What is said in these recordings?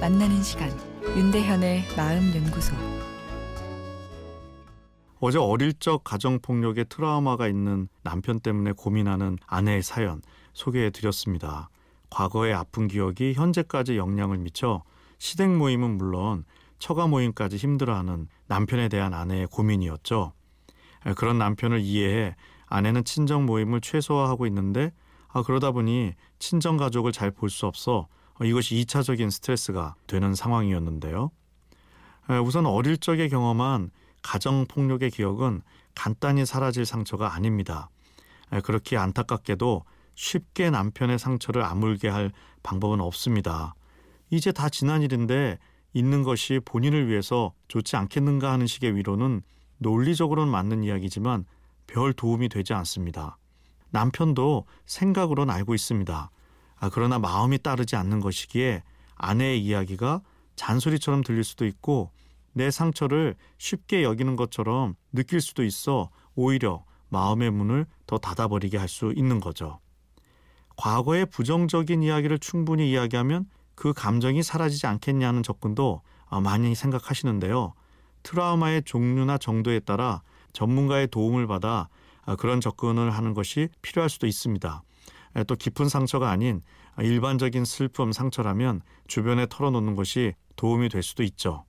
만나는 시간 윤대현의 마음 연구소 어제 어릴 적 가정 폭력의 트라우마가 있는 남편 때문에 고민하는 아내의 사연 소개해 드렸습니다. 과거의 아픈 기억이 현재까지 영향을 미쳐 시댁 모임은 물론 처가 모임까지 힘들어하는 남편에 대한 아내의 고민이었죠. 그런 남편을 이해해 아내는 친정 모임을 최소화하고 있는데 아, 그러다 보니 친정 가족을 잘 볼 수 없어 이것이 2차적인 스트레스가 되는 상황이었는데요. 우선 어릴 적에 경험한 가정 폭력의 기억은 간단히 사라질 상처가 아닙니다. 그렇게 안타깝게도 쉽게 남편의 상처를 아물게 할 방법은 없습니다. 이제 다 지난 일인데 있는 것이 본인을 위해서 좋지 않겠는가 하는 식의 위로는 논리적으로는 맞는 이야기지만 별 도움이 되지 않습니다. 남편도 생각으로는 알고 있습니다. 아, 그러나 마음이 따르지 않는 것이기에 아내의 이야기가 잔소리처럼 들릴 수도 있고 내 상처를 쉽게 여기는 것처럼 느낄 수도 있어 오히려 마음의 문을 더 닫아버리게 할 수 있는 거죠. 과거의 부정적인 이야기를 충분히 이야기하면 그 감정이 사라지지 않겠냐는 접근도 어, 많이 생각하시는데요. 트라우마의 종류나 정도에 따라 전문가의 도움을 받아 어, 그런 접근을 하는 것이 필요할 수도 있습니다. 또 깊은 상처가 아닌 일반적인 슬픔, 상처라면 주변에 털어놓는 것이 도움이 될 수도 있죠.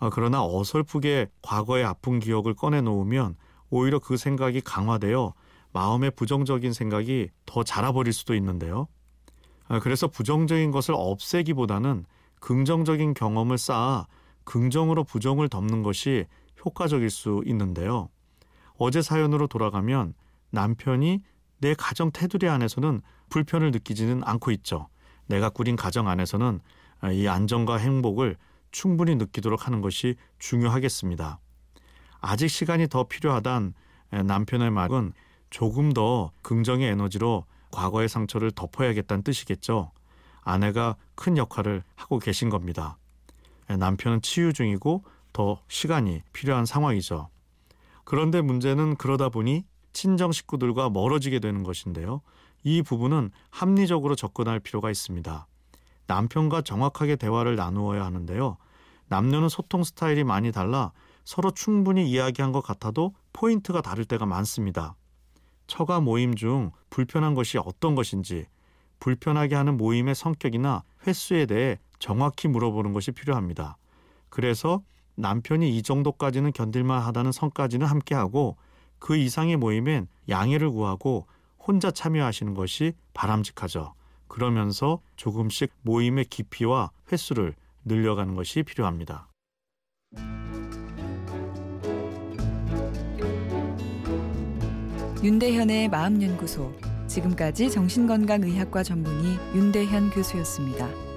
아, 그러나 어설프게 과거의 아픈 기억을 꺼내 놓으면 오히려 그 생각이 강화되어 마음의 부정적인 생각이 더 자라버릴 수도 있는데요. 아, 그래서 부정적인 것을 없애기보다는 긍정적인 경험을 쌓아 긍정으로 부정을 덮는 것이 효과적일 수 있는데요. 어제 사연으로 돌아가면 남편이 내 가정 테두리 안에서는 불편을 느끼지는 않고 있죠. 내가 꾸린 가정 안에서는 이 안정과 행복을 충분히 느끼도록 하는 것이 중요하겠습니다. 아직 시간이 더 필요하단 남편의 말은 조금 더 긍정의 에너지로 과거의 상처를 덮어야겠다는 뜻이겠죠. 아내가 큰 역할을 하고 계신 겁니다. 남편은 치유 중이고 더 시간이 필요한 상황이죠. 그런데 문제는 그러다 보니 친정 식구들과 멀어지게 되는 것인데요. 이 부분은 합리적으로 접근할 필요가 있습니다. 남편과 정확하게 대화를 나누어야 하는데요. 남녀는 소통 스타일이 많이 달라 서로 충분히 이야기한 것 같아도 포인트가 다를 때가 많습니다. 처가 모임 중 불편한 것이 어떤 것인지, 불편하게 하는 모임의 성격이나 횟수에 대해 정확히 물어보는 것이 필요합니다. 그래서 남편이 이 정도까지는 견딜만 하다는 선까지는 함께하고 그 이상의 모임엔 양해를 구하고 혼자 참여하시는 것이 바람직하죠. 그러면서 조금씩 모임의 깊이와 횟수를 늘려가는 것이 필요합니다. 윤대현의 마음연구소 지금까지 정신건강의학과 전문의 윤대현 교수였습니다.